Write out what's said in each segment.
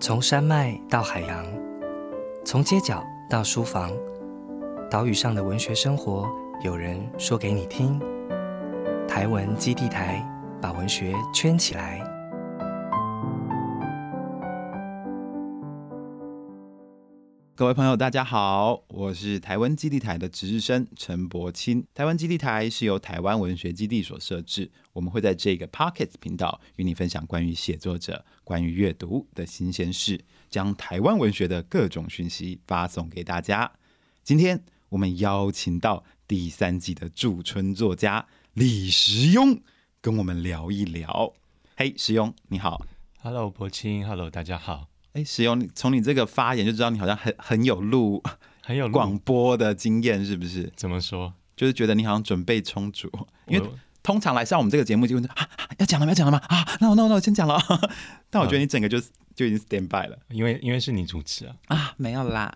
从山脉到海洋，从街角到书房，岛屿上的文学生活，有人说给你听。台文基地台把文学圈起来。各位朋友，大家好，我是台湾基地台的值日生陈柏清。台湾基地台是由台湾文学基地所设置，我们会在这个 Pocket 频道与你分享关于写作者、关于阅读的新鲜事，将台湾文学的各种讯息发送给大家。今天我们邀请到第三季的驻村作家李时庸，跟我们聊一聊。嘿，时庸，你好。Hello，柏青，Hello，大家好，哎，石勇，从你这个发言就知道你好像很很有录 很有广播的经验，是不是？怎么说？就是觉得你好像准备充足，因为通常来上我们这个节目就会啊啊要讲了吗？要讲了吗？啊，那我那我那我先讲了。但我觉得你整个就就已经 stand by 了因为因为是你主持啊，啊，没有啦。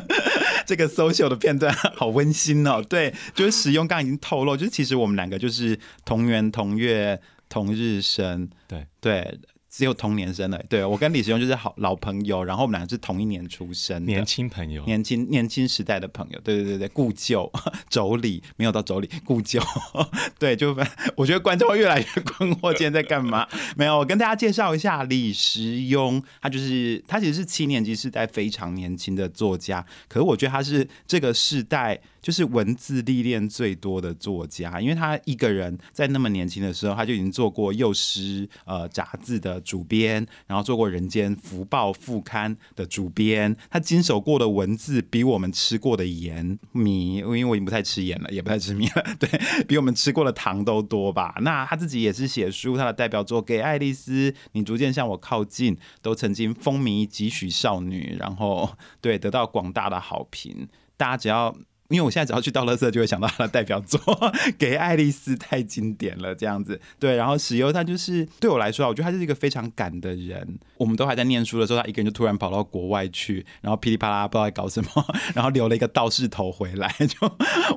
这个 social 的片段好温馨哦。对，就是使用刚刚已经透露，就是其实我们两个就是同源同月同日生，对对。只有同年生的，对我跟李时庸就是好老朋友，然后我们两个是同一年出生，年轻朋友，年轻年轻时代的朋友，对对对对，故旧 妯娌没有到妯娌，故旧，对，就我觉得观众会越来越困惑，今天在干嘛？没有，我跟大家介绍一下李时庸，他就是他其实是七年级时代非常年轻的作家，可是我觉得他是这个世代就是文字历练最多的作家，因为他一个人在那么年轻的时候，他就已经做过《幼师》呃杂志的主编，然后做过《人间福报》副刊的主编，他经手过的文字比我们吃过的盐米，因为我已经不太吃盐了，也不太吃米了，对比我们吃过的糖都多吧。那他自己也是写书，他的代表作《给爱丽丝》，你逐渐向我靠近，都曾经风靡几许少女，然后对得到广大的好评。大家只要因为我现在只要去倒垃圾，就会想到他的代表作《给爱丽丝》，太经典了，这样子。对，然后史优他就是对我来说，我觉得他是一个非常敢的人。我们都还在念书的时候，他一个人就突然跑到国外去，然后噼里啪啦不知道在搞什么，然后留了一个道士头回来，就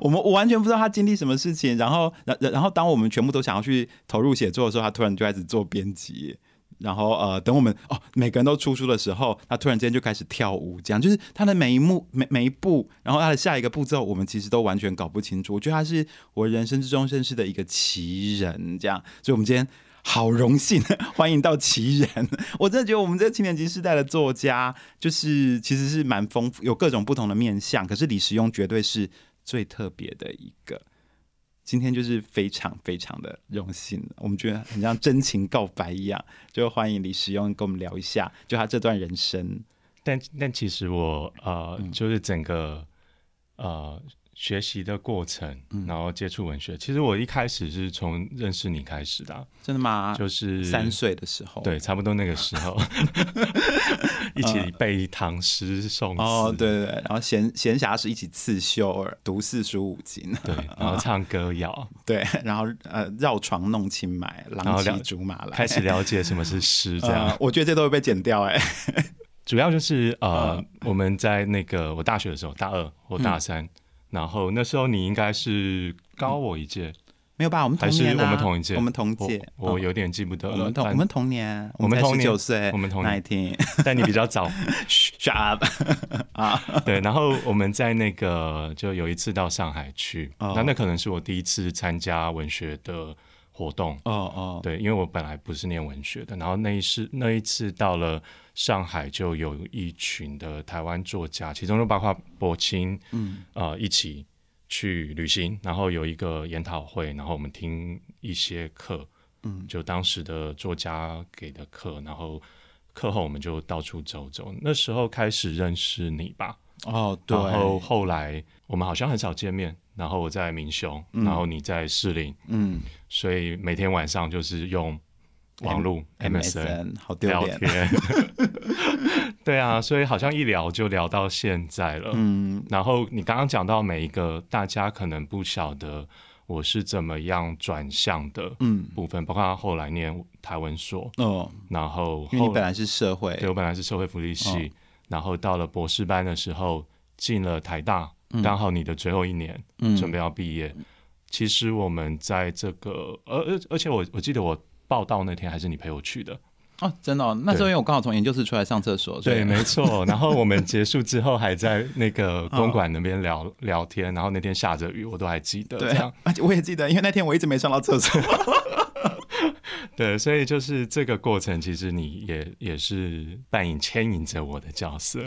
我们我完全不知道他经历什么事情。然后，然然后当我们全部都想要去投入写作的时候，他突然就开始做编辑。然后呃，等我们哦，每个人都出书的时候，他突然间就开始跳舞，这样就是他的每一幕、每每一步，然后他的下一个步骤，我们其实都完全搞不清楚。我觉得他是我人生之中认识的一个奇人，这样，所以我们今天好荣幸欢迎到奇人。我真的觉得我们这个七年级时代的作家，就是其实是蛮丰富，有各种不同的面相，可是李时庸绝对是最特别的一个。今天就是非常非常的荣幸，我们觉得很像真情告白一样，就欢迎李时庸跟我们聊一下，就他这段人生。但但其实我呃，嗯就是整个呃学习的过程，嗯。然后接触文学，其实我一开始是从认识你开始的啊、真的吗？就是三岁的时候，对，差不多那个时候，一起背唐诗宋词，哦，对对对，然后闲闲暇时一起刺绣，读四书五经，对，然后唱歌谣，对，然后呃绕床弄青买，郎骑竹马来，开始了解什么是诗，这样。呃，我觉得这都会被剪掉哎、主要就是呃，嗯。我们在那个我大学的时候，大二或大三，然后那时候你应该是高我一届，没有吧？我们同还是年、啊，我们同一届？我们同我届，嗯我有点记不得了。我们同但我们同年，才我们同九岁，我们同年那一天但你比较早，，shut up 啊，对。然后我们在那个就有一次到上海去，哦那那可能是我第一次参加文学的活动。哦哦，对，因为我本来不是念文学的，然后那一次那一次到了上海，就有一群的台湾作家，其中就包括柏青，嗯。呃，一起去旅行，然后有一个研讨会，然后我们听一些课，嗯。就当时的作家给的课，然后课后我们就到处走走。那时候开始认识你吧，哦，对，然后后来我们好像很少见面，然后我在明雄，然后你在士林，嗯。所以每天晚上就是用网络 MSN，MSN 好丢聊脸，天。对啊，所以好像一聊就聊到现在了。嗯然后你刚刚讲到每一个大家可能不晓得我是怎么样转向的嗯部分，包括后来念台文所，哦，然后后因为你本来是社会，对我本来是社会福利系，哦然后到了博士班的时候进了台大，刚好你的最后一年、嗯准备要毕业。其实我们在这个，而而而且我我记得我报道那天还是你陪我去的，哦，真的、哦，那时候因为我刚好从研究室出来上厕所，对，没错。然后我们结束之后还在那个公馆那边聊、聊天，然后那天下着雨，我都还记得。对 我也记得，因为那天我一直没上到厕所。对，所以就是这个过程，其实你也也是扮演牵引着我的角色。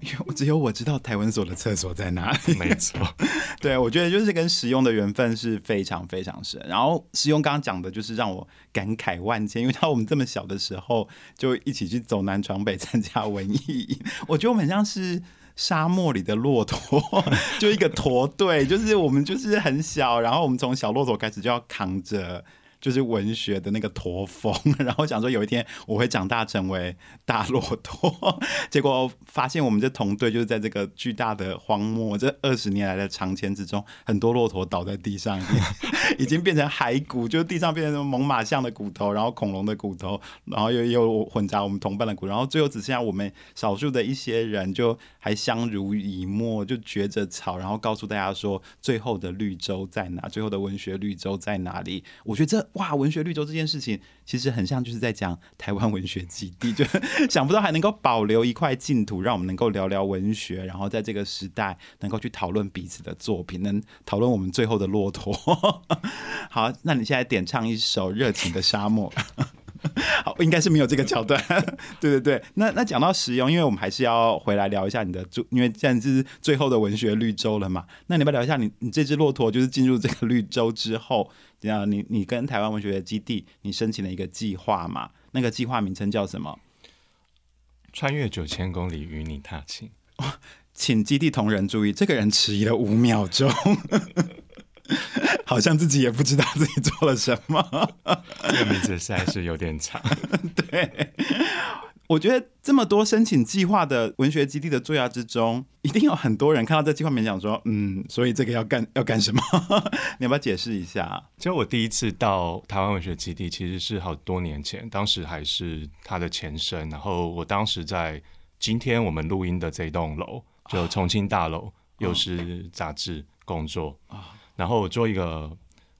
因为只有我知道台文所的厕所在哪里。没错，对，我觉得就是跟使用的缘分是非常非常深。然后使用刚刚讲的，就是让我感慨万千，因为他我们这么小的时候就一起去走南闯北 参加文艺，我觉得我们很像是。沙漠里的骆驼，就一个驼队，就是我们就是很小，然后我们从小骆驼开始就要扛着。就是文学的那个驼峰，然后想说有一天我会长大成为大骆驼，结果发现我们这同队就是在这个巨大的荒漠这二十年来的长迁之中，很多骆驼倒在地上，已经变成骸骨，就是地上变成什么猛犸象的骨头，然后恐龙的骨头，然后又又混杂我们同伴的骨，然后最后只剩下我们少数的一些人，就还相濡以沫，就掘着草，然后告诉大家说最后的绿洲在哪，最后的文学绿洲在哪里？我觉得这。哇，文学绿洲这件事情其实很像，就是在讲台湾文学基地，就想不到还能够保留一块净土，让我们能够聊聊文学，然后在这个时代能够去讨论彼此的作品，能讨论我们最后的骆驼。好，那你现在点唱一首《热情的沙漠》。好，应该是没有这个桥段。对对对，那那讲到实用，因为我们还是要回来聊一下你的，因为现在是最后的文学绿洲了嘛。那你要不要聊一下你你这只骆驼，就是进入这个绿洲之后，这样你你跟台湾文学基地你申请了一个计划嘛？那个计划名称叫什么？穿越九千公里与你踏青。请基地同仁注意，这个人迟疑了五秒钟。好像自己也不知道自己做了什么，这个名字实在是有点长。对，我觉得这么多申请计划的文学基地的作家之中，一定有很多人看到这计划名讲说，嗯，所以这个要干要干什么？你要不要解释一下？就我第一次到台湾文学基地，其实是好多年前，当时还是它的前身。然后我当时在今天我们录音的这栋楼，就重庆大楼，又是杂志工作啊。然后我做一个，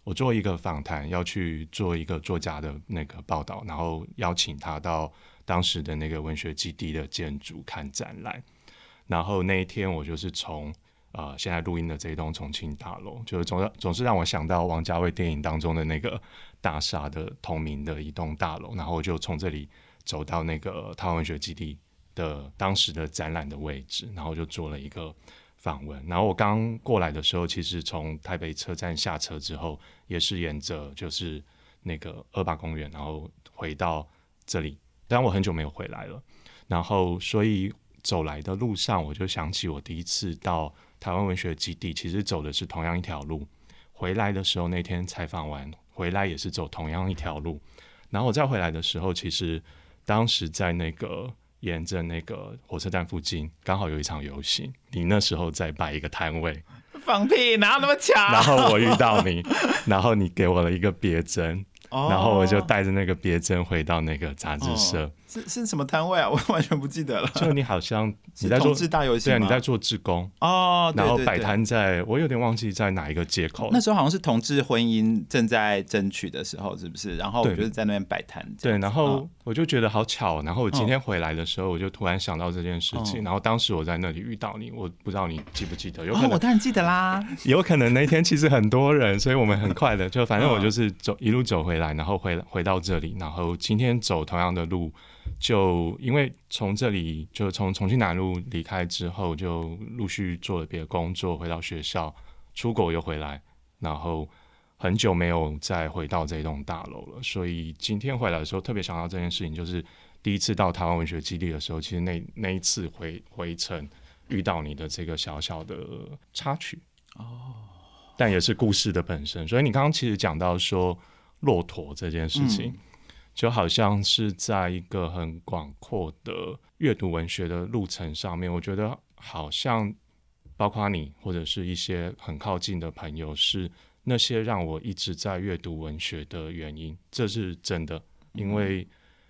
我做一个访谈，要去做一个作家的那个报道，然后邀请他到当时的那个文学基地的建筑看展览。然后那一天我就是从呃现在录音的这一栋重庆大楼，就是总总是让我想到王家卫电影当中的那个大厦的同名的一栋大楼。然后我就从这里走到那个台湾文学基地的当时的展览的位置，然后就做了一个。访问，然后我刚过来的时候，其实从台北车站下车之后，也是沿着就是那个二八公园，然后回到这里。但我很久没有回来了，然后所以走来的路上，我就想起我第一次到台湾文学基地，其实走的是同样一条路。回来的时候，那天采访完回来也是走同样一条路。然后我再回来的时候，其实当时在那个。沿着那个火车站附近，刚好有一场游行，你那时候在摆一个摊位，放屁，哪有那么巧？然后我遇到你，然后你给我了一个别针。然后我就带着那个别针回到那个杂志社。是是什么摊位啊？我完全不记得了。就你好像你在做大游戏，对，你在做志工哦。然后摆摊在，我有点忘记在哪一个街口。那时候好像是同志婚姻正在争取的时候，是不是？然后我就是在那边摆摊。对，然后我就觉得好巧。然后我今天回来的时候，我就突然想到这件事情。然后当时我在那里遇到你，我不知道你记不记得？有可能我当然记得啦。有可能那天其实很多人，所以我们很快的就反正我就是走一路走回来，然后回回。到这里，然后今天走同样的路，就因为从这里就从重庆南路离开之后，就陆续做了别的工作，回到学校，出国又回来，然后很久没有再回到这栋大楼了。所以今天回来的时候，特别想到这件事情，就是第一次到台湾文学基地的时候，其实那那一次回回程遇到你的这个小小的插曲哦，但也是故事的本身。所以你刚刚其实讲到说。骆驼这件事情，就好像是在一个很广阔的阅读文学的路程上面，我觉得好像包括你或者是一些很靠近的朋友，是那些让我一直在阅读文学的原因，这是真的，因为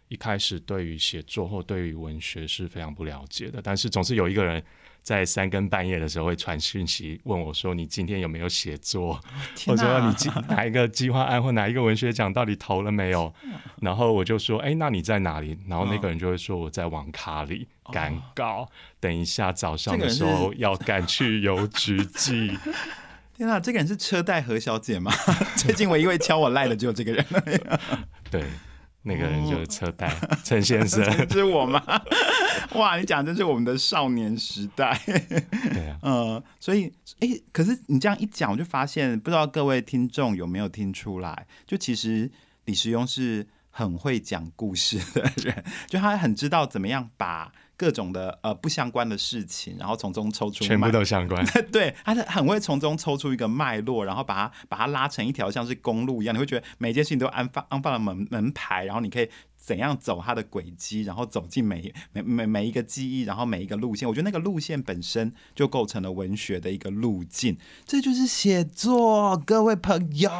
一开始对于写作或对于文学是非常不了解的，但是总是有一个人在三更半夜的时候会传讯息问我说：“你今天有没有写作？或者说你计哪一个计划案或哪一个文学奖到底投了没有？” 然后我就说：“哎，那你在哪里？”然后那个人就会说：“我在网咖里赶稿，等一下早上的时候要赶去邮局寄。”天啊，这个人是车贷何小姐吗？最近我一会敲我赖的就有这个人。对。那个人就是车贷 陈先生，是我吗？哇，你讲的是我们的少年时代。对啊，嗯，所以，哎，可是你这样一讲，我就发现，不知道各位听众有没有听出来，就其实李时庸是很会讲故事的人，就他很知道怎么样把。各种的呃不相关的事情，然后从中抽出全部都相关。对，他是很会从中抽出一个脉络，然后把它把它拉成一条像是公路一样，你会觉得每件事情都安放安放了门门牌，然后你可以怎样走它的轨迹，然后走进每每每每一个记忆，然后每一个路线。我觉得那个路线本身就构成了文学的一个路径，这就是写作。各位朋友，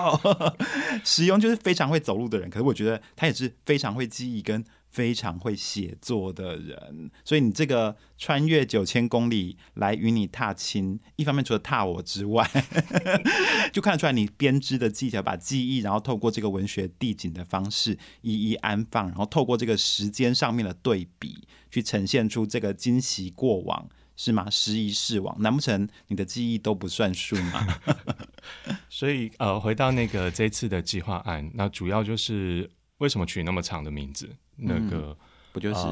使用就是非常会走路的人，可是我觉得他也是非常会记忆跟。非常会写作的人，所以你这个穿越九千公里来与你踏青，一方面除了踏我之外，就看得出来你编织的技巧，把记忆，然后透过这个文学地景的方式一一安放，然后透过这个时间上面的对比，去呈现出这个惊喜过往，是吗？时移世往，难不成你的记忆都不算数吗？所以呃，回到那个这次的计划案，那主要就是为什么取那么长的名字？那个不就是，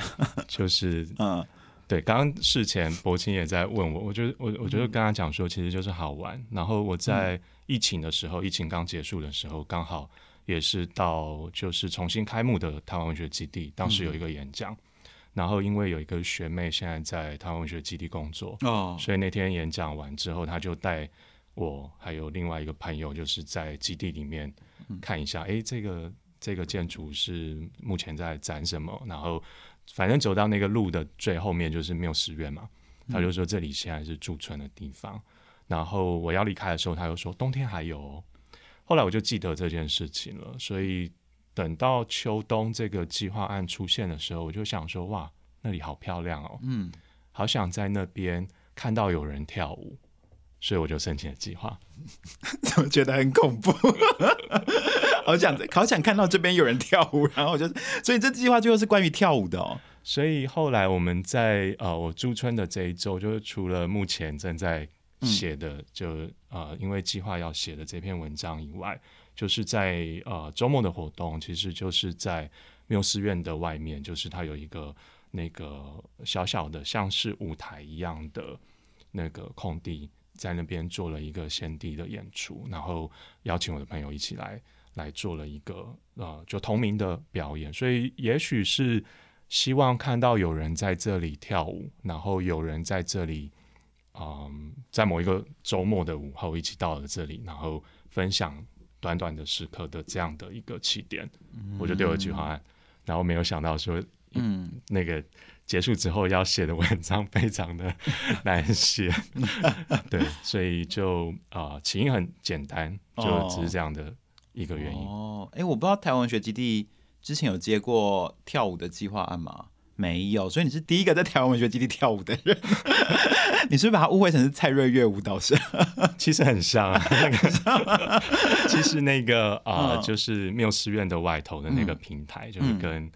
就是 嗯，对。刚刚事前博清也在问我，我觉得我我觉得跟他讲说，其实就是好玩。然后我在疫情的时候，疫情刚结束的时候，刚好也是到就是重新开幕的台湾文学基地，当时有一个演讲。然后因为有一个学妹现在在台湾文学基地工作哦，所以那天演讲完之后，他就带我还有另外一个朋友，就是在基地里面看一下，哎，这个。这个建筑是目前在展什么？然后反正走到那个路的最后面就是缪斯院嘛，他就说这里现在是驻村的地方。然后我要离开的时候，他又说冬天还有。后来我就记得这件事情了，所以等到秋冬这个计划案出现的时候，我就想说哇，那里好漂亮哦，嗯，好想在那边看到有人跳舞，所以我就申请了计划。怎么觉得很恐怖？好想好想看到这边有人跳舞，然后我就，所以这计划最后是关于跳舞的哦。所以后来我们在呃我驻村的这一周，就是除了目前正在写的，就呃因为计划要写的这篇文章以外，就是在呃周末的活动，其实就是在缪斯院的外面，就是它有一个那个小小的像是舞台一样的那个空地，在那边做了一个先帝的演出，然后邀请我的朋友一起来。来做了一个呃，就同名的表演，所以也许是希望看到有人在这里跳舞，然后有人在这里，嗯，在某一个周末的午后一起到了这里，然后分享短短的时刻的这样的一个起点，我就丢了句话，然后没有想到说，嗯，那个结束之后要写的文章非常的 难写，对，所以就啊，起因很简单，就只是这样的。一个原因哦，哎，我不知道台湾文学基地之前有接过跳舞的计划案吗？没有，所以你是第一个在台湾文学基地跳舞的人。你是不是把它误会成是蔡瑞月舞蹈社？其实很像啊，其实那个啊，就是缪斯院的外头的那个平台，就是跟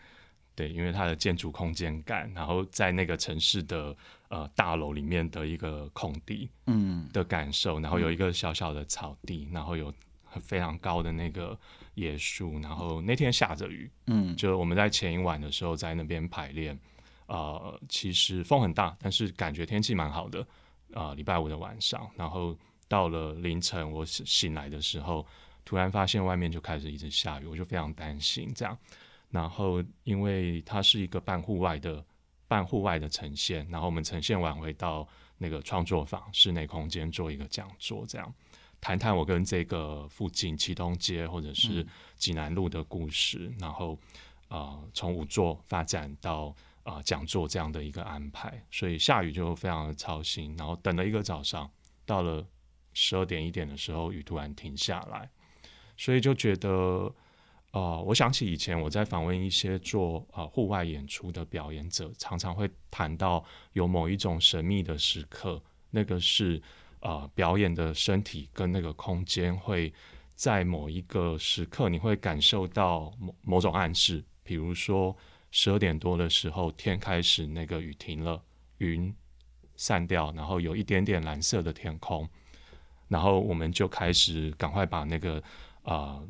对，因为它的建筑空间感，然后在那个城市的呃大楼里面的一个空地，嗯。的感受，然后有一个小小的草地，然后有。非常高的那个椰树，然后那天下着雨，嗯，就我们在前一晚的时候在那边排练，呃，其实风很大，但是感觉天气蛮好的，啊，礼拜五的晚上，然后到了凌晨我醒来的时候，突然发现外面就开始一直下雨，我就非常担心这样，然后因为它是一个半户外的半户外的呈现，然后我们呈现完回到那个创作坊室内空间做一个讲座这样。谈谈我跟这个附近启东街或者是济南路的故事，然后啊从五座发展到啊讲座这样的一个安排，所以下雨就非常的操心，然后等了一个早上，到了十二点一点的时候雨突然停下来，所以就觉得呃，我想起以前我在访问一些做呃户外演出的表演者，常常会谈到有某一种神秘的时刻，那个是呃表演的身体跟那个空间会在某一个时刻，你会感受到某某种暗示，比如说十二点多的时候，天开始那个雨停了，云散掉，然后有一点点蓝色的天空，然后我们就开始赶快把那个啊。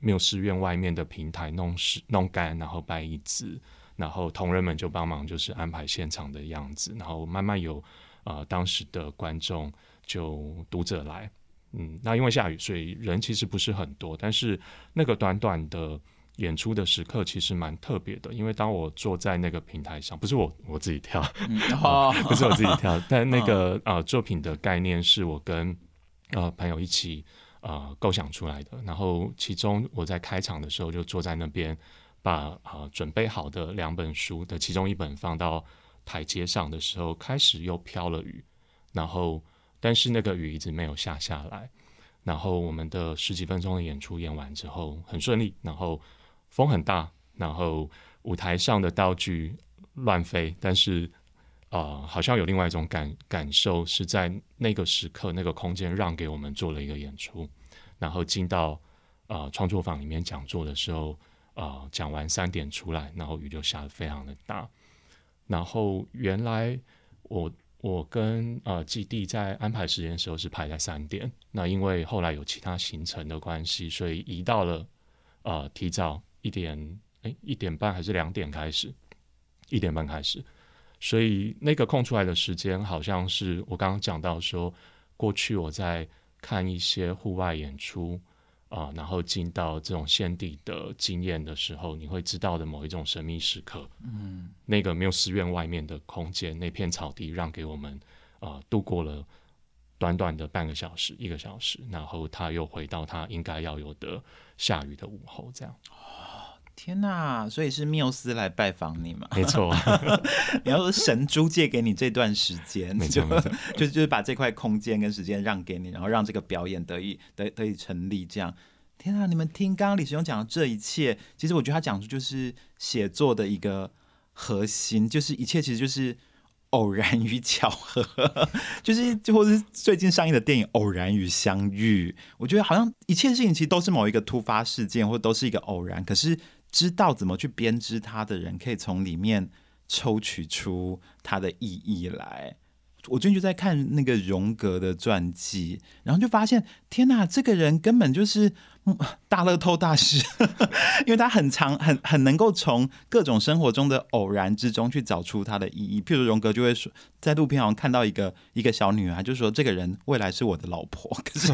缪斯院外面的平台弄湿弄干，然后摆椅子，然后同仁们就帮忙，就是安排现场的样子，然后慢慢有啊当时的观众就读者来，嗯，那因为下雨，所以人其实不是很多，但是那个短短的演出的时刻其实蛮特别的，因为当我坐在那个平台上，不是我我自己跳，不是我自己跳，但那个啊 作品的概念是我跟呃朋友一起。呃，构想出来的。然后，其中我在开场的时候就坐在那边，把啊准备好的两本书的其中一本放到台阶上的时候，开始又飘了雨。然后，但是那个雨一直没有下下来。然后，我们的十几分钟的演出演完之后很顺利。然后风很大，然后舞台上的道具乱飞，但是啊，好像有另外一种感感受，是在那个时刻、那个空间让给我们做了一个演出。然后进到啊创作坊里面讲座的时候，啊讲完三点出来，然后雨就下的非常的大。然后原来我我跟呃基地在安排时间的时候是排在三点，那因为后来有其他行程的关系，所以移到了呃提早一点，哎一点半还是两点开始，一点半开始，所以那个空出来的时间，好像是我刚刚讲到说，过去我在。看一些户外演出啊，然后进到这种现地的经验的时候，你会知道的某一种神秘时刻。嗯，那个缪斯院外面的空间，那片草地让给我们啊度过了短短的半个小时、一个小时，然后他又回到他应该要有的下雨的午后，这样。天呐！所以是缪斯来拜访你吗？没错，你要说神珠借给你这段时间，没错，就就是把这块空间跟时间让给你，然后让这个表演得以得得以成立。这样，天啊！你们听刚刚李时勇讲的这一切，其实我觉得他讲出就是写作的一个核心，就是一切其实就是偶然与巧合，就是就或者是最近上映的电影《偶然与相遇》，我觉得好像一切事情其实都是某一个突发事件，或者都是一个偶然，可是。知道怎么去编织它的人，可以从里面抽取出它的意义来。我最近就在看那个荣格的传记，然后就发现，天哪，这个人根本就是 大乐透大师，因为他很长，很很能够从各种生活中的偶然之中去找出他的意义。譬如荣格就会说。在路边好像看到一个一个小女孩，就说这个人未来是我的老婆，可是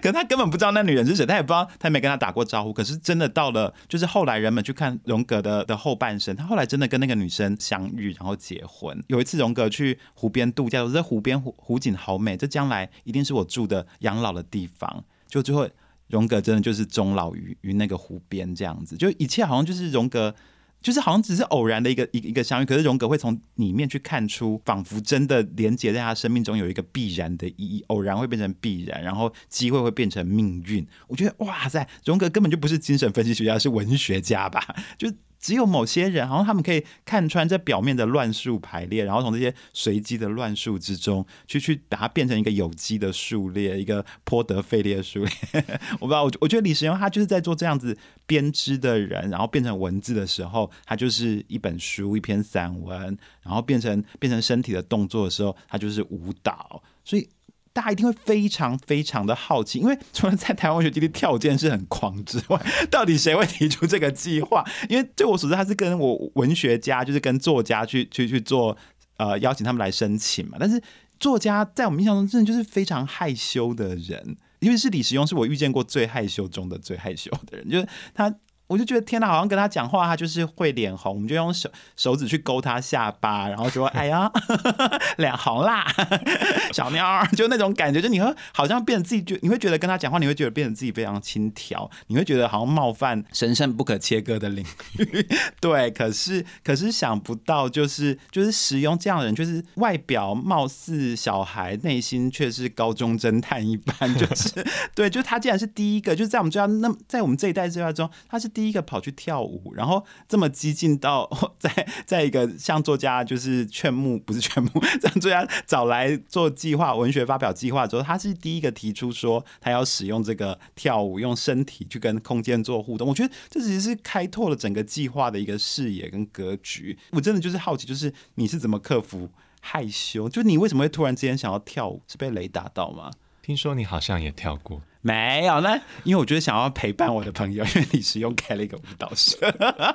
可是他根本不知道那女人是谁，他也不知道，他也没跟他打过招呼。可是真的到了，就是后来人们去看荣格的的后半生，他后来真的跟那个女生相遇，然后结婚。有一次荣格去湖边度假，说这湖边湖湖景好美，这将来一定是我住的养老的地地方。就最后荣格真的就是终老于于那个湖边这样子，就一切好像就是荣格。就是好像只是偶然的一个一一个相遇，可是荣格会从里面去看出，仿佛真的连接在他生命中有一个必然的意义，偶然会变成必然，然后机会会变成命运。我觉得哇塞，荣格根本就不是精神分析学家，是文学家吧？就。只有某些人，好像他们可以看穿这表面的乱数排列，然后从这些随机的乱数之中，去去把它变成一个有机的数列，一个颇德费列数列。我不知道，我我觉得李时雍他就是在做这样子编织的人，然后变成文字的时候，他就是一本书、一篇散文，然后变成变成身体的动作的时候，他就是舞蹈，所以。大家一定会非常非常的好奇，因为除了在台湾学基地跳件事很狂之外，到底谁会提出这个计划？因为据我所知，他是跟我文学家，就是跟作家去去去做，呃，邀请他们来申请嘛。但是作家在我们印象中，真的就是非常害羞的人，因为是李时雍，是我遇见过最害羞中的最害羞的人，就是他我就觉得天哪，好像跟他讲话，他就是会脸红，我们就用手手指去勾他下巴，然后说：“哎呀，脸红啦，小妞儿。”就那种感觉，就你会好像变成自己，就你会觉得跟他讲话，你会觉得变成自己非常轻佻，你会觉得好像冒犯神圣不可切割的领域。对，可是可是想不到，就是就是使用这样的人，就是外表貌似小孩，内心却是高中侦探一般，就是对，就他竟然是第一个，就在我们这样那在我们这一代之外中，他是。第一个跑去跳舞，然后这么激进到 在在一个像作家就是劝募不是劝募，让作家找来做计划文学发表计划之后，他是第一个提出说他要使用这个跳舞，用身体去跟空间做互动。我觉得这其实是开拓了整个计划的一个视野跟格局。我真的就是好奇，就是你是怎么克服害羞？就你为什么会突然之间想要跳舞？是被雷打到吗？听说你好像也跳过。没有，那因为我觉得想要陪伴我的朋友，因为李时用开了一个舞蹈社，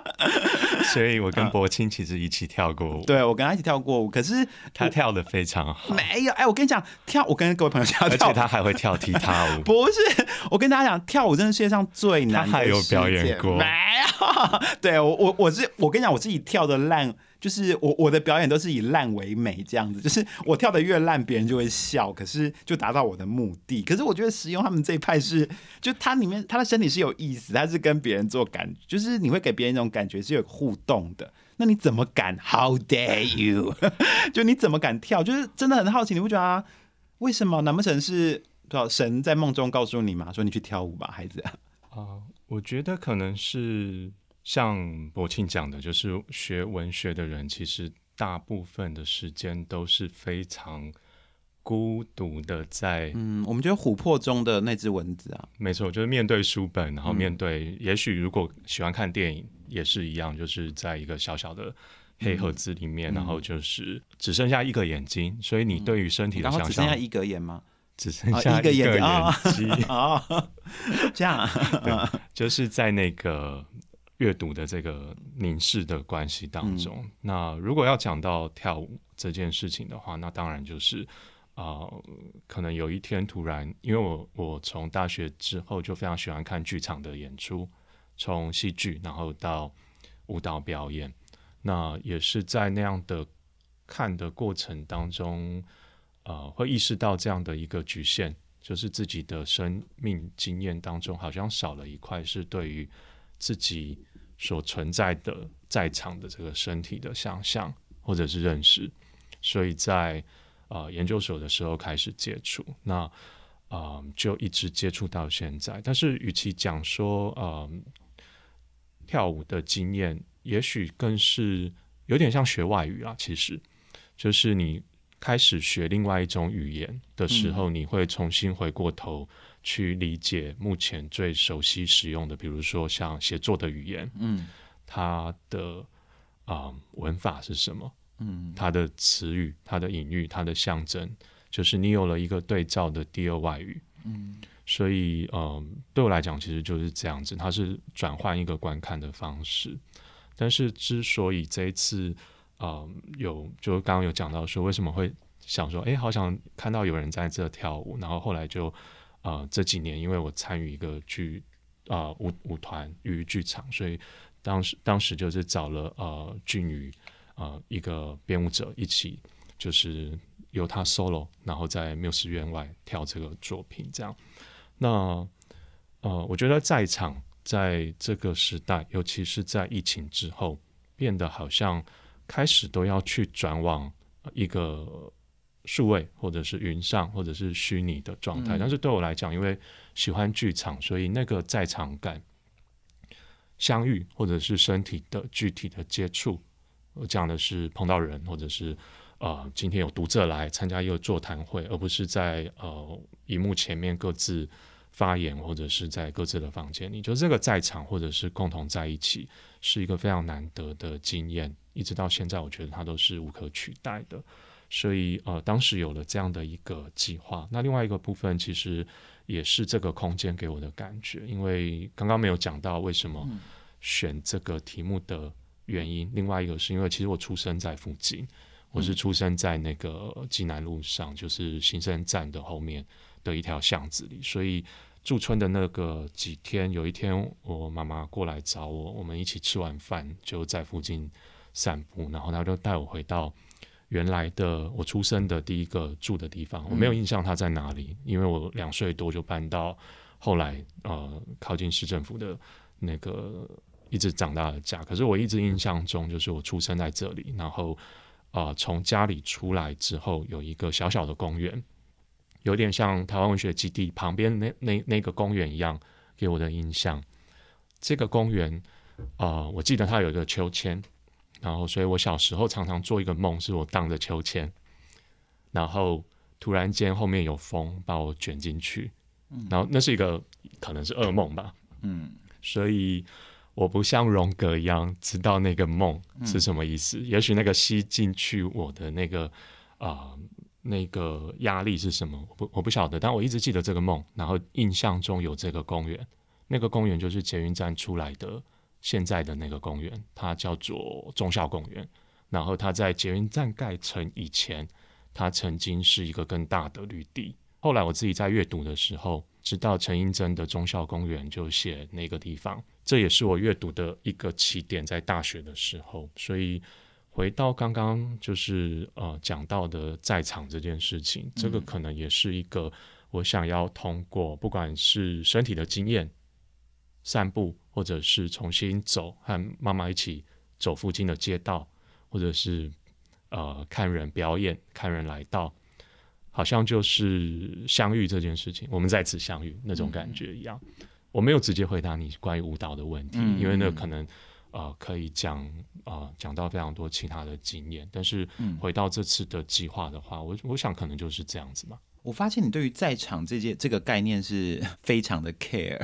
所以我跟博清其实一起跳过舞。对，我跟他一起跳过舞，可是他跳的非常好。没有，哎，我跟你讲，跳，我跟各位朋友讲，而且他还会跳踢踏舞。不是，我跟大家讲，跳舞真的世界上最难。他还有表演过？没有。对我，我我是我跟你讲，我自己跳的烂。就是我我的表演都是以烂为美这样子，就是我跳的越烂，别人就会笑，可是就达到我的目的。可是我觉得石用他们这一派是，就他里面他的身体是有意思，他是跟别人做感，就是你会给别人一种感觉是有互动的。那你怎么敢？How dare you？就你怎么敢跳？就是真的很好奇，你不觉得啊？为什么？难不成是多少神在梦中告诉你吗？说你去跳舞吧，孩子。啊，我觉得可能是。像博庆讲的，就是学文学的人，其实大部分的时间都是非常孤独的，在嗯，我们觉得琥珀中的那只蚊子啊，没错，就是面对书本，然后面对，也许如果喜欢看电影，也是一样，就是在一个小小的黑盒子里面，然后就是只剩下一个眼睛，所以你对于身体的想象，只剩下一格眼吗？只剩下一个眼睛啊，这样，就是在那个。阅读的这个凝视的关系当中，那如果要讲到跳舞这件事情的话，那当然就是啊，可能有一天突然，因为我我从大学之后就非常喜欢看剧场的演出，从戏剧然后到舞蹈表演，那也是在那样的看的过程当中，呃，会意识到这样的一个局限，就是自己的生命经验当中好像少了一块，是对于自己。所存在的在场的这个身体的想象或者是认识，所以在呃研究所的时候开始接触，那啊就一直接触到现在。但是与其讲说呃跳舞的经验，也许更是有点像学外语啊。其实就是你开始学另外一种语言的时候，你会重新回过头。去理解目前最熟悉使用的，比如说像写作的语言，嗯，它的啊文法是什么？嗯，它的词语、它的隐喻、它的象征，就是你有了一个对照的第二外语，嗯，所以嗯，对我来讲，其实就是这样子，它是转换一个观看的方式。但是之所以这一次啊有，就刚刚有讲到说，为什么会想说，哎，好想看到有人在这跳舞，然后后来就。啊，这几年因为我参与一个剧啊舞舞团与剧场，所以当时当时就是找了呃俊宇啊一个编舞者一起，就是由他 solo，然后在缪斯院外跳这个作品，这样。那呃，我觉得在场在这个时代，尤其是在疫情之后，变得好像开始都要去转往一个。数位或者是云上或者是虚拟的状态，但是对我来讲，因为喜欢剧场，所以那个在场感、相遇或者是身体的具体的接触，我讲的是碰到人，或者是呃今天有读者来参加一个座谈会，而不是在呃荧幕前面各自发言，或者是在各自的房间里，就这个在场或者是共同在一起，是一个非常难得的经验，一直到现在，我觉得它都是无可取代的。所以，呃，当时有了这样的一个计划。那另外一个部分，其实也是这个空间给我的感觉。因为刚刚没有讲到为什么选这个题目的原因。另外一个是因为，其实我出生在附近，我是出生在那个济南路上，就是新生站的后面的一条巷子里。所以驻村的那个几天，有一天我妈妈过来找我，我们一起吃完饭就在附近散步，然后她就带我回到原来的我出生的第一个住的地方。我没有印象它在哪里，因为我两岁多就搬到后来呃靠近市政府的那个一直长大的家。可是我一直印象中就是我出生在这里，然后啊从家里出来之后有一个小小的公园。有点像台湾文学基地旁边那那那个公园一样，给我的印象。这个公园啊，我记得它有一个秋千，然后所以我小时候常常做一个梦，是我荡着秋千，然后突然间后面有风把我卷进去，然后那是一个可能是噩梦吧，嗯，所以我不像荣格一样知道那个梦是什么意思，也许那个吸进去我的那个啊。那个压力是什么？我不我不晓得，但我一直记得这个梦，然后印象中有这个公园，那个公园就是捷运站出来的现在的那个公园，它叫做忠孝公园。然后它在捷运站盖成以前，它曾经是一个更大的绿地。后来我自己在阅读的时候，知道陈英珍的忠孝公园就写那个地方，这也是我阅读的一个起点，在大学的时候，所以。回到刚刚就是呃讲到的在场这件事情，这个可能也是一个我想要通过不管是身体的经验、散步，或者是重新走和妈妈一起走附近的街道，或者是呃看人表演、看人来到，好像就是相遇这件事情，我们在此相遇那种感觉一样。我没有直接回答你关于舞蹈的问题，因为那可能。呃，可以讲啊，讲到非常多其他的经验，但是回到这次的计划的话，我我想可能就是这样子嘛。我发现你对于在场这件这个概念是 非常的 care，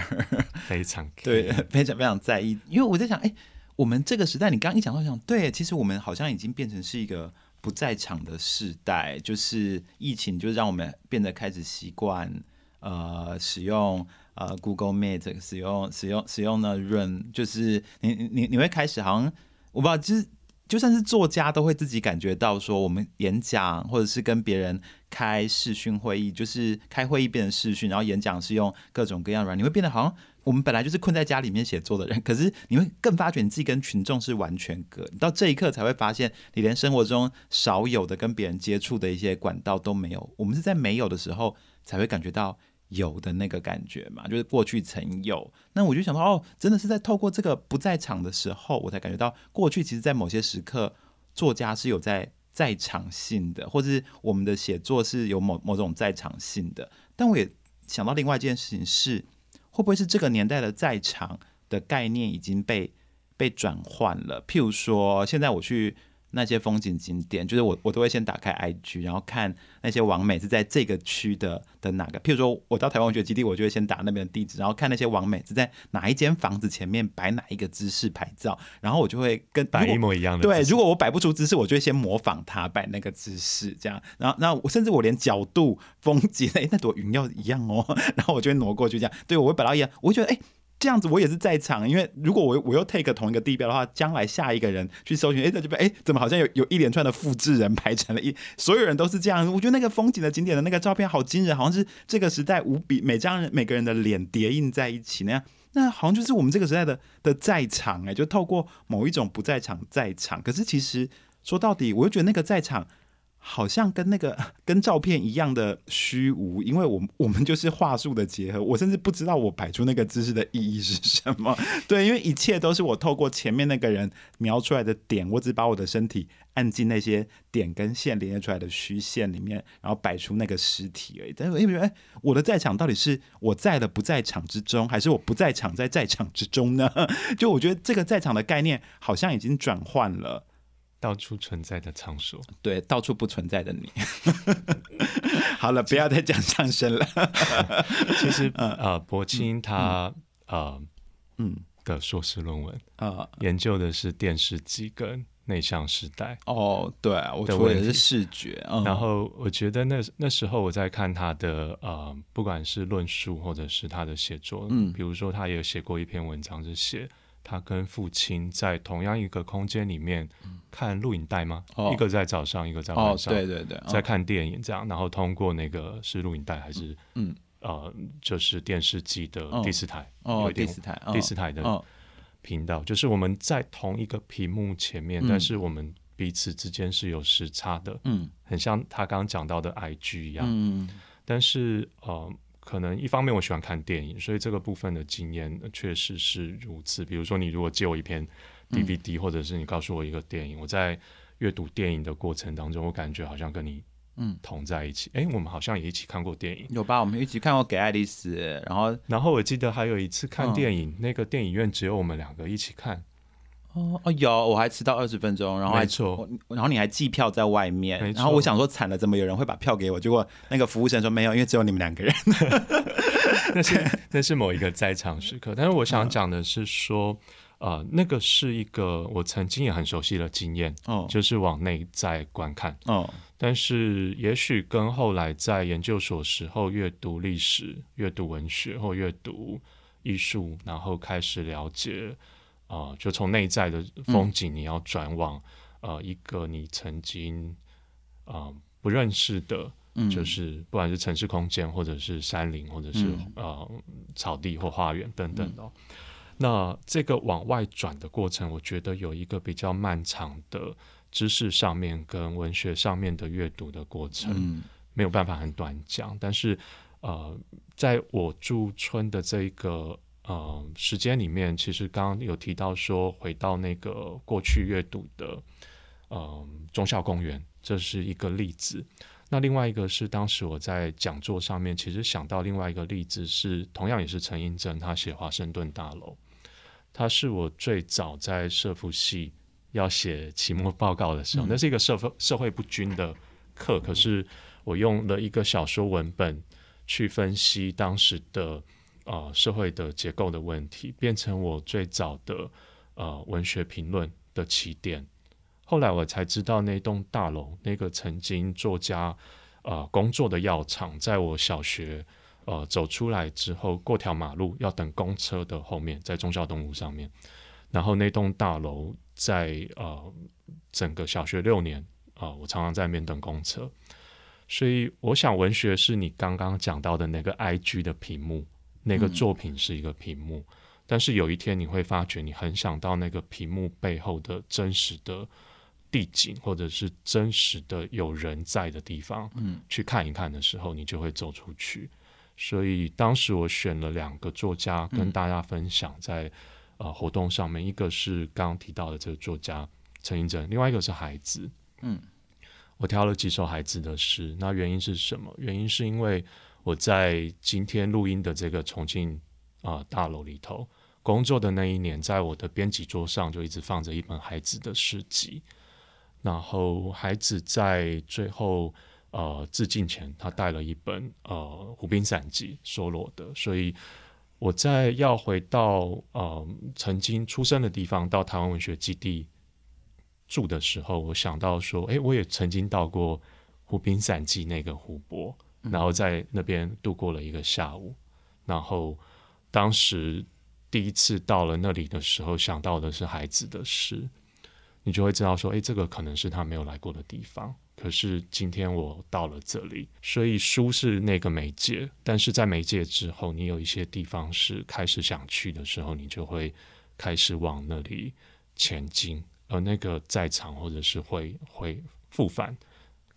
非常对，非常非常在意。因为我在想，哎，我们这个时代，你刚刚一讲到想，对，其实我们好像已经变成是一个不在场的时代，就是疫情就让我们变得开始习惯呃使用。呃，Google Meet 使用使用使用呢 Run，，就是你你你会开始好像我不知道，就是就算是作家都会自己感觉到说，我们演讲或者是跟别人开视讯会议，就是开会议变成视讯，然后演讲是用各种各样软，你会变得好像我们本来就是困在家里面写作的人，可是你会更发觉你自己跟群众是完全隔，到这一刻才会发现，你连生活中少有的跟别人接触的一些管道都没有。我们是在没有的时候才会感觉到。有的那个感觉嘛，就是过去曾有。那我就想到，哦，真的是在透过这个不在场的时候，我才感觉到过去其实，在某些时刻，作家是有在在场性的，或者是我们的写作是有某某种在场性的。但我也想到另外一件事情是，会不会是这个年代的在场的概念已经被被转换了？譬如说，现在我去。那些风景景点，就是我我都会先打开 IG，然后看那些网美是在这个区的的哪个。譬如说，我到台湾文学基地，我就会先打那边的地址，然后看那些网美是在哪一间房子前面摆哪一个姿势拍照，然后我就会跟摆一模一样的。对，如果我摆不出姿势，我就会先模仿他摆那个姿势，这样。然后，那我甚至我连角度、风景，哎，那朵云要一样哦，然后我就会挪过去，这样。对我会摆到一样，我会觉得，哎。这样子我也是在场，因为如果我我又 take 同一个地标的话，将来下一个人去搜寻，哎，这边哎，怎么好像有有一连串的复制人排成了一，所有人都是这样。我觉得那个风景的景点的那个照片好惊人，好像是这个时代无比每张每个人的脸叠印在一起那样，那好像就是我们这个时代的的在场哎，就透过某一种不在场在场。可是其实说到底，我又觉得那个在场。好像跟那个 跟照片一样的虚无，因为我 我们就是话术的结合。我甚至不知道我摆出那个姿势的意义是什么。对，因为一切都是我透过前面那个人描出来的点，我只把我的身体按进那些点跟线连接出来的虚线里面，然后摆出那个实体而已。但是因为哎，我的在场到底是我在的不在场之中，还是我不在场在在场之中呢？就我觉得这个在场的概念好像已经转换了。到处存在的场所，对，到处不存在的你。好了，不要再讲相声了。其实，呃，柏青他呃嗯的硕士论文啊，研究的是电视机跟内向时代。哦，对，我说的是视觉。然后，我觉得那那时候我在看他的呃，不管是论述或者是他的写作，嗯，比如说他也有写过一篇文章，是写。他跟父亲在同样一个空间里面看录影带吗？一个在早上，一个在晚上。对对对，在看电影这样，然后通过那个是录影带还是嗯呃，就是电视机的哦。第四台，哦第四台哦。第四台的哦。频道，就是我们在同一个屏幕前面，嗯。但是我们彼此之间是有时差的，嗯很像他刚刚讲到的 IG 一样。嗯但是呃，可能一方面我喜欢看电影，所以这个部分的经验呃确实是如此。比如说，你如果借我一篇嗯 DVD，、或者是你告诉我一个电影，我在阅读电影的过程当中，我感觉好像跟你嗯同在一起。诶，我们好像也一起看过电影。有吧？我们一起看过《给爱丽丝》，然后然后我记得还有一次看嗯电影，那个电影院只有我们两个一起看。哦哦有，我还迟到二十分钟，然后还没错然后你还寄票在外面然后我想说惨了，怎么有人会把票给我？结果那个服务生说没有，因为只有你们两个人。那是 那是某一个在场时刻，但是我想讲的是说，呃，那个是一个我曾经也很熟悉的经验，哦就是往内在观看。哦但是也许跟后来在研究所时候阅读历史、阅读文学或阅读艺术，然后开始了解，呃，就从内在的风景，你要转往、呃一个你曾经呃不认识的，嗯。就是不管是城市空间，或者是山林，或者是、嗯。呃草地或花园等等的哦、那这个往外转的过程，我觉得有一个比较漫长的知识上面跟文学上面的阅读的过程，嗯。没有办法很短讲。但是呃，在我驻村的这一个呃时间里面，其实刚刚有提到说，回到那个过去阅读的呃忠孝公园，这是一个例子。那另外一个是当时我在讲座上面，其实想到另外一个例子是，同样也是陈英正他写华盛顿大楼，他是我最早在社福系要写期末报告的时候，嗯那是一个社会社会不均的课，可是我用了一个小说文本去分析当时的呃社会的结构的问题，变成我最早的呃文学评论的起点。后来我才知道，那栋大楼那个曾经作家呃工作的药厂，在我小学呃走出来之后，过条马路要等公车的后面，在忠孝东路上面。然后那栋大楼在呃整个小学六年啊、呃我常常在那边等公车。所以我想，文学是你刚刚讲到的那个 IG 的屏幕，那个作品是一个屏幕，但是有一天你会发觉，你很想到那个屏幕背后的真实的地景，或者是真实的有人在的地方，嗯，去看一看的时候，你就会走出去。所以当时我选了两个作家跟大家分享在，呃活动上面，一个是刚刚提到的这个作家陈英正，另外一个是孩子。嗯，我挑了几首孩子的诗，那原因是什么？原因是因为我在今天录音的这个重庆啊、大楼里头工作的那一年，在我的编辑桌上就一直放着一本孩子的诗集，然后孩子在最后呃致敬前，他带了一本呃《湖滨散记》梭罗的，所以我在要回到呃曾经出生的地方，到台湾文学基地住的时候，我想到说，诶，我也曾经到过湖滨散记那个湖泊，然后在那边度过了一个下午，然后当时第一次到了那里的时候，想到的是孩子的事，你就会知道说，诶，这个可能是他没有来过的地方。可是今天我到了这里，所以书是那个媒介，但是在媒介之后，你有一些地方是开始想去的时候，你就会开始往那里前进，而那个在场或者是会会复返，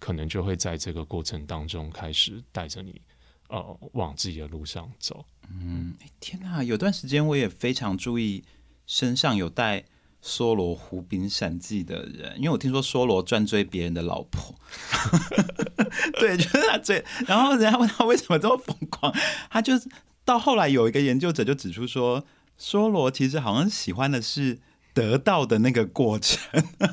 可能就会在这个过程当中开始带着你呃往自己的路上走。嗯天哪，有段时间我也非常注意身上有带梭罗湖滨闪记的人，因为我听说梭罗专追别人的老婆，对，就是他追，然后人家问他为什么这么疯狂，他就到后来有一个研究者就指出说，梭罗其实好像喜欢的是。得到的那个过程，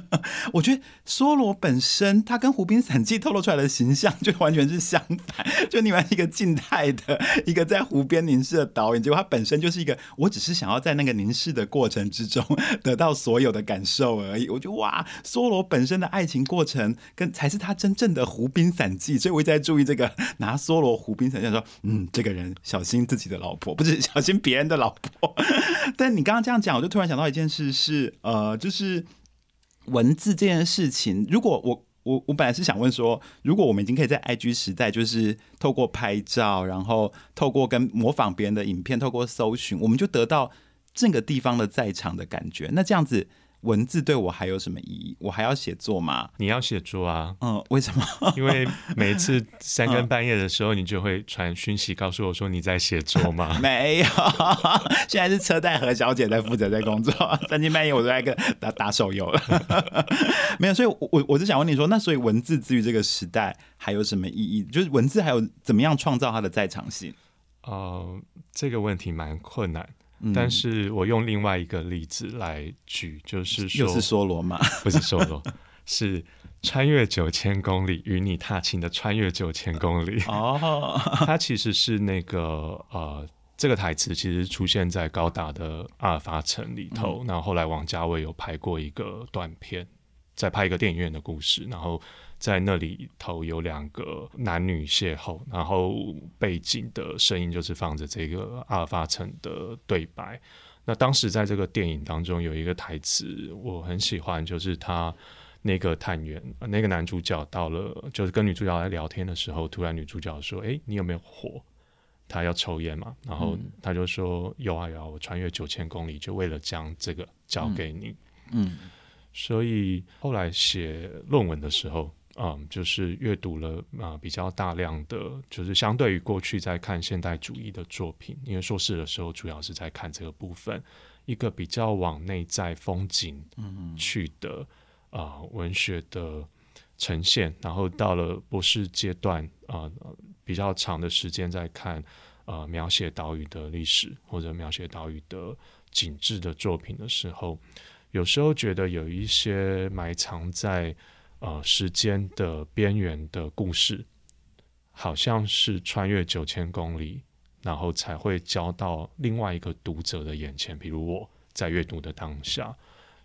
我觉得梭罗本身，他跟《湖滨散记》透露出来的形象就完全是相反。就另外一个静态的，一个在湖边凝视的导演，结果他本身就是一个，我只是想要在那个凝视的过程之中得到所有的感受而已。我觉得哇，梭罗本身的爱情过程跟才是他真正的《湖滨散记》，所以我一直在注意这个拿梭罗《湖滨散记》说，嗯，这个人小心自己的老婆，不是小心别人的老婆。但你刚刚这样讲，我就突然想到一件事，是呃，就是文字这件事情，如果我我我本来是想问说，如果我们已经可以在 IG 时代，就是透过拍照，然后透过跟模仿别人的影片，透过搜寻，我们就得到这个地方的在场的感觉。那这样子。文字对我还有什么意义？我还要写作吗？你要写作啊？嗯，为什么？因为每次三更半夜的时候，你就会传讯息告诉我说你在写作吗？没有，现在是车贷何小姐在负责在工作。三更半夜我都在跟打打手游了。没有，所以，我我就想问你说，那所以文字之于这个时代还有什么意义？就是文字还有怎么样创造它的在场性？呃，这个问题蛮困难。但是我用另外一个例子来举，就是说，又是梭罗嘛？不是梭罗，是穿越九千公里与你踏青的穿越九千公里。哦，它其实是那个呃，这个台词其实出现在高达的阿尔法城里头。然后后来王家卫有拍过一个短片，在拍一个电影院的故事，然后。在那里头有两个男女邂逅，然后背景的声音就是放着这个阿尔法城的对白。那当时在这个电影当中有一个台词我很喜欢，就是他那个探员，那个男主角到了，就是跟女主角在聊天的时候，突然女主角说：“哎，你有没有火？”他要抽烟嘛，然后他就说：“有啊有啊，我穿越九千公里就为了将这个交给你。”嗯，所以后来写论文的时候。嗯，就是阅读了啊比较大量的，就是相对于过去在看现代主义的作品，因为硕士的时候主要是在看这个部分，一个比较往内在风景去的啊文学的呈现，然后到了博士阶段啊比较长的时间在看啊描写岛屿的历史或者描写岛屿的景致的作品的时候，有时候觉得有一些埋藏在。呃，时间的边缘的故事，好像是穿越九千公里，然后才会交到另外一个读者的眼前。比如我在阅读的当下，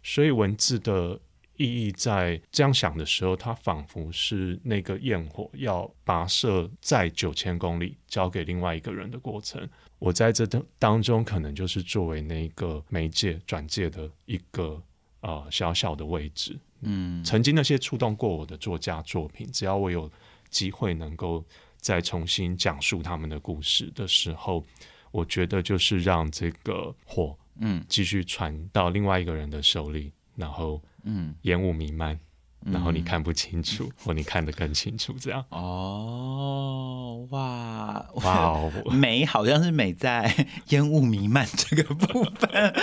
所以文字的意义在这样想的时候，它仿佛是那个焰火要跋涉在九千公里交给另外一个人的过程。我在这当当中，可能就是作为那个媒介转介的一个呃小小的位置。嗯，曾经那些触动过我的作家作品，只要我有机会能够再重新讲述他们的故事的时候，我觉得就是让这个火，嗯，继续传到另外一个人的手里，然后，嗯，烟雾弥漫，然后你看不清楚，或你看得更清楚，这样。哦，哇，哇，美好像是美在 烟雾弥漫这个部分，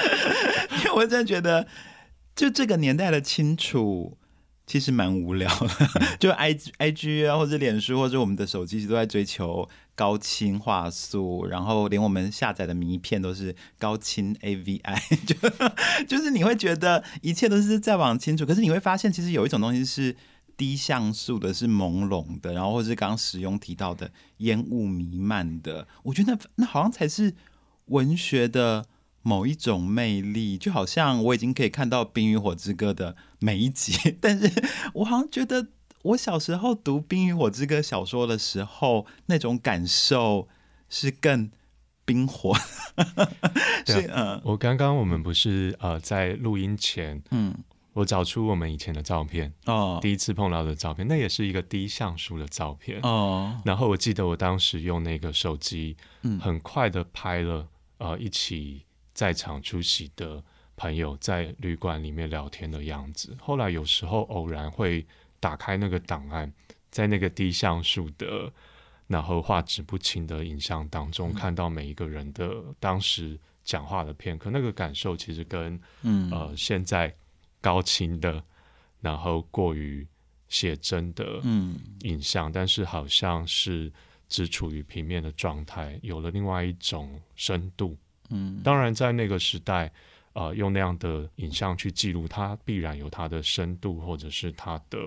因为我真的觉得。就这个年代的清楚，其实蛮无聊的。就 i i g 啊，或者脸书，或者我们的手机，都在追求高清画素，然后连我们下载的名片都是高清 AVI。就就是你会觉得一切都是在往清楚，可是你会发现，其实有一种东西是低像素的，是朦胧的，然后或是刚刚使用提到的烟雾弥漫的。我觉得那好像才是文学的。某一种魅力，就好像我已经可以看到《冰与火之歌》的每一集，但是我好像觉得我小时候读《冰与火之歌》小说的时候，那种感受是更冰火。对，嗯，我刚刚我们不是呃在录音前，嗯，我找出我们以前的照片哦，第一次碰到的照片，那也是一个低像素的照片哦。然后我记得我当时用那个手机，嗯，很快的拍了呃一起。在场出席的朋友在旅馆里面聊天的样子。后来有时候偶然会打开那个档案，在那个低像素的，然后画质不清的影像当中，看到每一个人的当时讲话的片刻，那个感受其实跟嗯呃现在高清的，然后过于写真的影像，但是好像是只处于平面的状态，有了另外一种深度。嗯，当然，在那个时代，呃，用那样的影像去记录，它必然有它的深度，或者是它的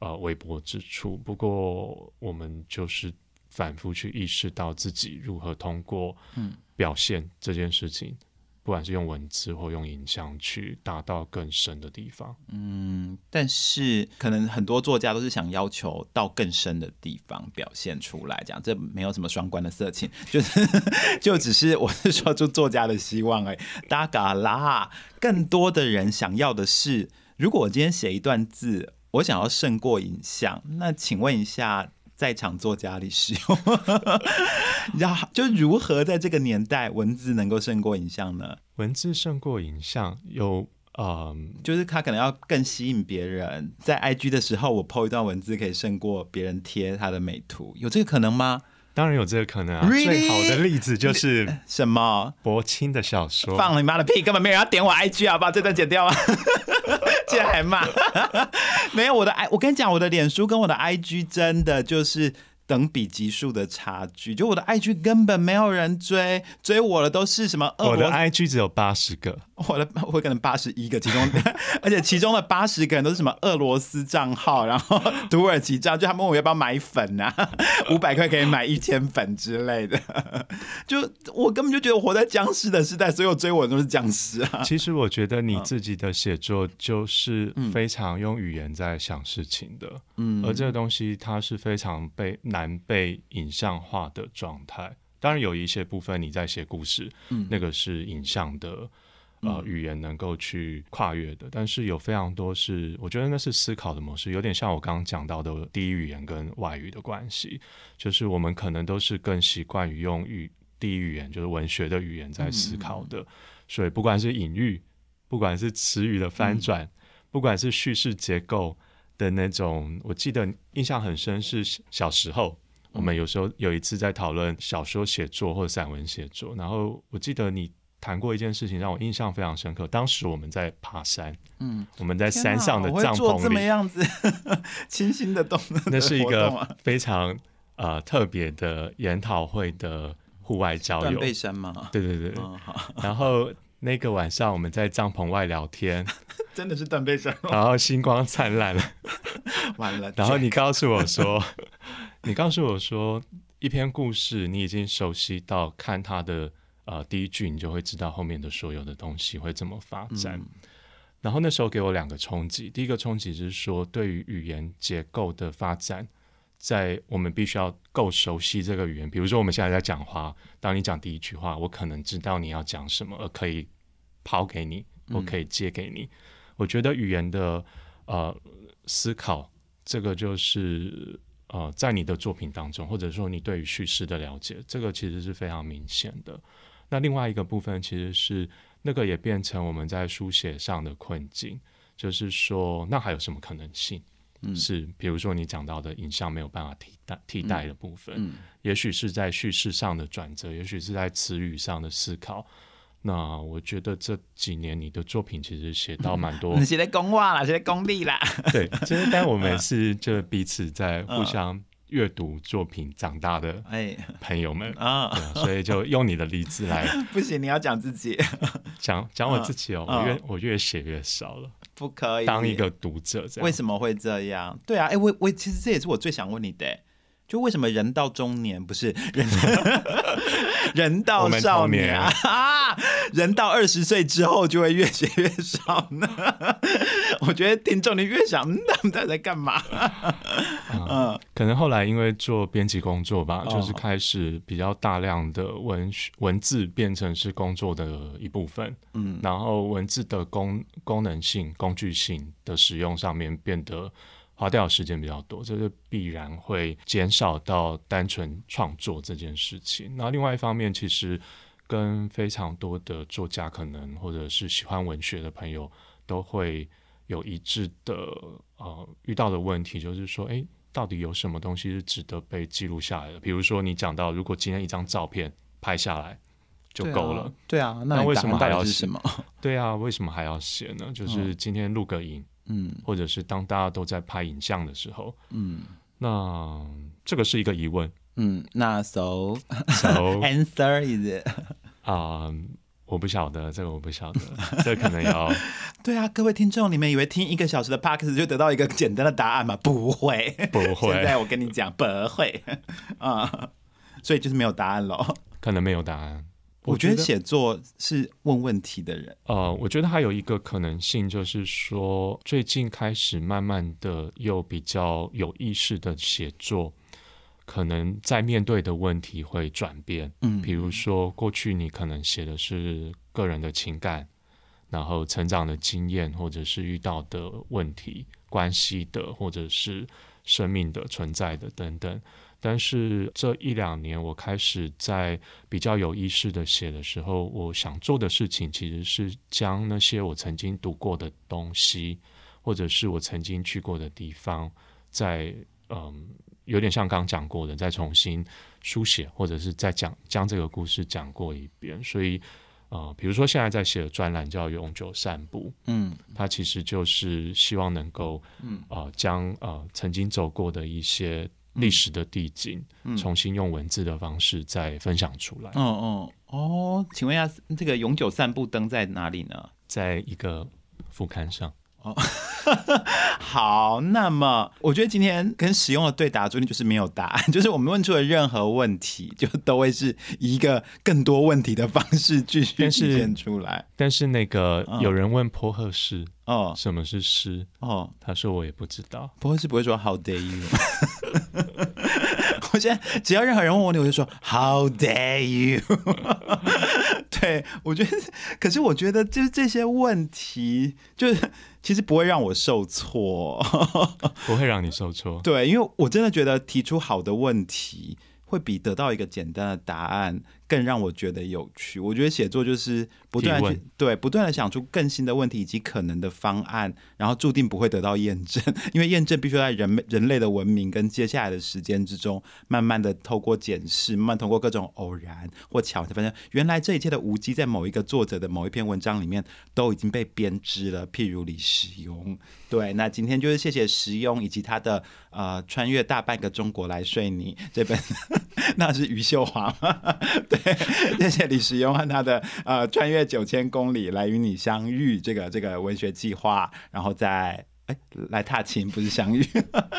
呃微薄之处。不过，我们就是反复去意识到自己如何通过嗯表现这件事情。不管是用文字或用影像去达到更深的地方，嗯，但是可能很多作家都是想要求到更深的地方表现出来，这样这没有什么双关的色情，就是就只是我是说出作家的希望哎，大嘎啦，更多的人想要的是，如果我今天写一段字，我想要胜过影像。那请问一下，在场作家李师兄，你知道就如何在这个年代文字能够胜过影像呢？文字胜过影像，有嗯，就是他可能要更吸引别人。在 IG 的时候，我 po 一段文字可以胜过别人贴他的美图，有这个可能吗？当然有这个可能啊。Really？最好的例子就是什么？柏青的小说。放你妈的屁！根本没有人要点我 IG 好不好？这段剪掉啊！竟然还骂，没有我的 i，我跟你讲，我的脸书跟我的 IG 真的就是等比级数的差距，就我的 IG 根本没有人追，追我的都是什么我的 IG 只有八十个，我的我可能八十一个，其中 而且其中的八十个人都是什么俄罗斯账号，然后土耳其账，就他们问我要不要买粉啊，五百块可以买一千粉之类的，就我根本就觉得我活在僵尸的时代，所有追我的都是僵尸啊。其实我觉得你自己的写作就是嗯非常用语言在想事情的，嗯，而这个东西它是非常被难被影像化的状态。当然有一些部分你在写故事，嗯，那个是影像的。呃，语言能够去跨越的，但是有非常多是，我觉得那是思考的模式，有点像我刚刚讲到的第一语言跟外语的关系，就是我们可能都是更习惯于用语第一语言，就是文学的语言在思考的，所以不管是隐喻，不管是词语的翻转，不管是叙事结构的那种，我记得印象很深是小时候，我们有时候有一次在讨论小说写作或者散文写作，然后我记得你谈过一件事情让我印象非常深刻，当时我们在爬山，嗯，我们在山上的帐篷里。做这么样子 清新的动，那是一个非常呃特别的研讨会的户外郊游，断背山吗？对对对，然后那个晚上我们在帐篷外聊天，真的是断背山，然后星光灿烂。了，完了。然后你告诉我说，你告诉我说，一篇故事你已经熟悉到看它的呃第一句，你就会知道后面的所有的东西会怎么发展。然后那时候给我两个冲击，第一个冲击是说，对于语言结构的发展，在我们必须要够熟悉这个语言。比如说我们现在在讲话，当你讲第一句话，我可能知道你要讲什么，而可以抛给你，我可以接给你。我觉得语言的呃思考，这个就是呃在你的作品当中，或者说你对于叙事的了解，这个其实是非常明显的。那另外一个部分其实是那个也变成我们在书写上的困境，就是说那还有什么可能性？是比如说你讲到的影像没有办法替代替代的部分，也许是在叙事上的转折，也许是在词语上的思考。那我觉得这几年你的作品其实写到蛮多 你现在公话啦，写在功利啦。对，就是但我们是就彼此在互相阅读作品长大的哎。朋友们，啊，所以就用你的例子来 不行，你要讲自己，讲讲我自己哦，嗯我越我越写越少了，不可以。当一个读者这样。为什么会这样？对啊，哎、我我其实这也是我最想问你的，就为什么人到中年不是人，人到少年。年。啊，人到二十岁之后就会越写越少呢？我觉得听众你越想，嗯，他们在干嘛？嗯。可能后来因为做编辑工作吧，哦。就是开始比较大量的文学文字变成是工作的一部分，嗯。然后文字的功功能性、工具性的使用上面变得花掉的时间比较多，这就必然会减少到单纯创作这件事情。那另外一方面，其实跟非常多的作家可能或者是喜欢文学的朋友都会有一致的呃遇到的问题，就是说，诶，到底有什么东西是值得被记录下来的？比如说你讲到，如果今天一张照片拍下来就够了。对啊，那为什么还要写？对啊，为什么还要写呢？就是今天录个影，嗯或者是当大家都在拍影像的时候，嗯那这个是一个疑问。嗯，那 so So answer is 啊、我不晓得这个，我不晓得，这 可能要对啊，各位听众，你们以为听一个小时的 p a x 就得到一个简单的答案吗？不会，不会现在我跟你讲，不会啊、所以就是没有答案喽。可能没有答案。我觉得写作是问问题的人，呃，我觉得还有一个可能性，就是说最近开始慢慢的又比较有意识的写作，可能在面对的问题会转变。嗯比如说过去你可能写的是个人的情感，然后成长的经验，或者是遇到的问题、关系的，或者是生命的存在的等等。但是这一两年，我开始在比较有意识的写的时候，我想做的事情其实是将那些我曾经读过的东西，或者是我曾经去过的地方，在嗯，有点像刚讲过的，再重新书写，或者是再讲将这个故事讲过一遍。所以，呃，比如说现在在写的专栏叫《永久散步》，嗯它其实就是希望能够，嗯呃，将呃曾经走过的一些历史的地景，嗯重新用文字的方式再分享出来，哦哦哦，请问一下，这个永久散步灯在哪里呢？在一个副刊上。好，那么我觉得今天跟使用的对答注定就是没有答案，就是我们问出的任何问题，就都会是以一个更多问题的方式继续体现出来。但是那个嗯有人问坡赫士哦什么是诗，哦，他说我也不知道。不会是不会说 How dare you？我现在只要任何人问我我就说 How dare you？对我觉得，可是我觉得就是这些问题，就是其实不会让我受挫。不会让你受挫。对，因为我真的觉得提出好的问题，会比得到一个简单的答案更让我觉得有趣。我觉得写作就是不断的去对不断的想出更新的问题以及可能的方案，然后注定不会得到验证，因为验证必须在人人类的文明跟接下来的时间之中，慢慢的透过检视，慢慢通过各种偶然或巧合，才发现原来这一切的无机在某一个作者的某一篇文章里面都已经被编织了。譬如李时庸，对，那今天就是谢谢时庸以及他的呃《穿越大半个中国来睡你》这本，那是余秀华吗？谢谢李时庸和他的呃《穿越九千公里来与你相遇》这个这个文学计划，然后再哎来踏青不是相遇，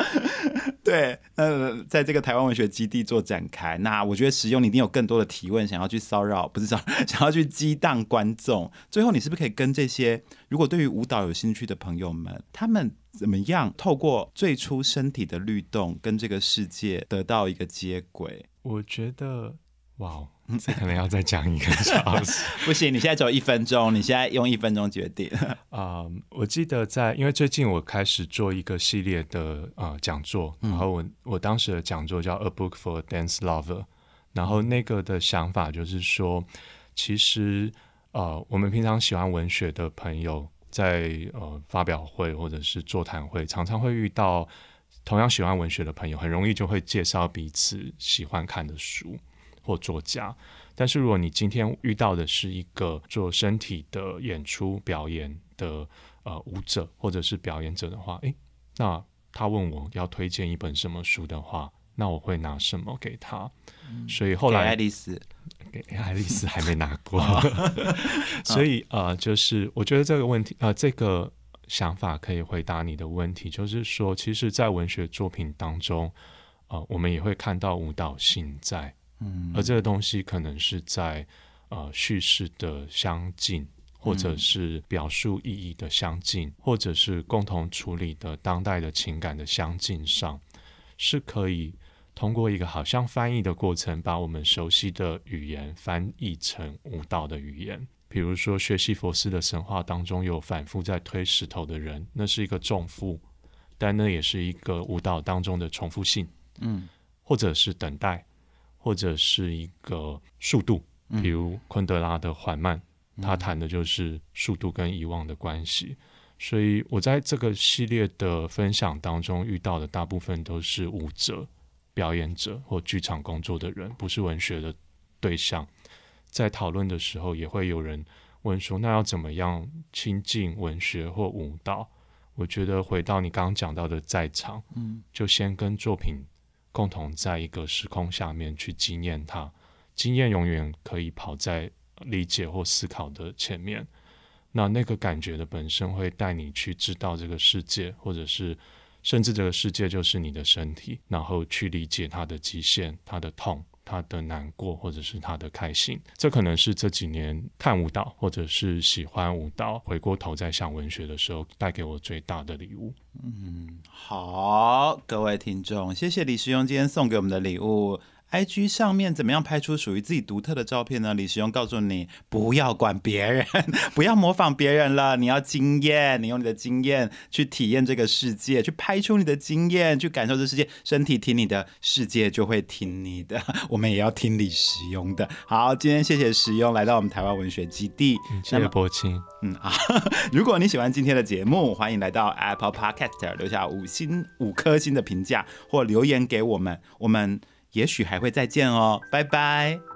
对，呃，在这个台湾文学基地做展开。那我觉得使用你一定有更多的提问，想要去骚扰，不是骚扰，想要去激荡观众。最后，你是不是可以跟这些如果对于舞蹈有兴趣的朋友们，他们怎么样透过最初身体的律动，跟这个世界得到一个接轨？我觉得，哇哦，这可能要再讲一个小时。不行，你现在只有一分钟，你现在用一分钟决定。啊、我记得在，因为最近我开始做一个系列的呃讲座，然后我我当时的讲座叫《A Book for a Dance Lover》，然后那个的想法就是说，其实呃，我们平常喜欢文学的朋友，在呃发表会或者是座谈会，常常会遇到同样喜欢文学的朋友，很容易就会介绍彼此喜欢看的书或作家。但是如果你今天遇到的是一个做身体的演出表演的呃舞者或者是表演者的话，诶，那他问我要推荐一本什么书的话，那我会拿什么给他？所以后来爱丽丝，给爱丽丝还没拿过，所以呃，就是我觉得这个问题呃，这个想法可以回答你的问题，就是说，其实，在文学作品当中，呃，我们也会看到舞蹈性在，嗯而这个东西可能是在呃叙事的相近，或者是表述意义的相近，或者是共同处理的当代的情感的相近上，是可以通过一个好像翻译的过程，把我们熟悉的语言翻译成舞蹈的语言。比如说，学习佛斯的神话当中有反复在推石头的人，那是一个重负，但那也是一个舞蹈当中的重复性。嗯或者是等待，或者是一个速度，比如昆德拉的缓慢，他谈的就是速度跟遗忘的关系。所以我在这个系列的分享当中遇到的大部分都是舞者、表演者或剧场工作的人，不是文学的对象。在讨论的时候，也会有人问说：“那要怎么样亲近文学或舞蹈？”我觉得回到你刚刚讲到的在场，嗯就先跟作品共同在一个时空下面去经验它。经验永远可以跑在理解或思考的前面。那那个感觉的本身会带你去知道这个世界，或者是甚至这个世界就是你的身体，然后去理解它的极限、它的痛、他的难过，或者是他的开心。这可能是这几年看舞蹈，或者是喜欢舞蹈，回过头再想文学的时候，带给我最大的礼物。嗯好，各位听众，谢谢李师兄今天送给我们的礼物。IG 上面怎么样拍出属于自己独特的照片呢？李时用告诉你，不要管别人，不要模仿别人了，你要经验，你用你的经验去体验这个世界，去拍出你的经验，去感受这世界。身体听你的，世界就会听你的。我们也要听李时用的。好，今天谢谢时用来到我们台湾文学基地，谢谢柏青。嗯啊，如果你喜欢今天的节目，欢迎来到 Apple Podcast 留下五星五颗星的评价或留言给我们，我们。也许还会再见哦，拜拜。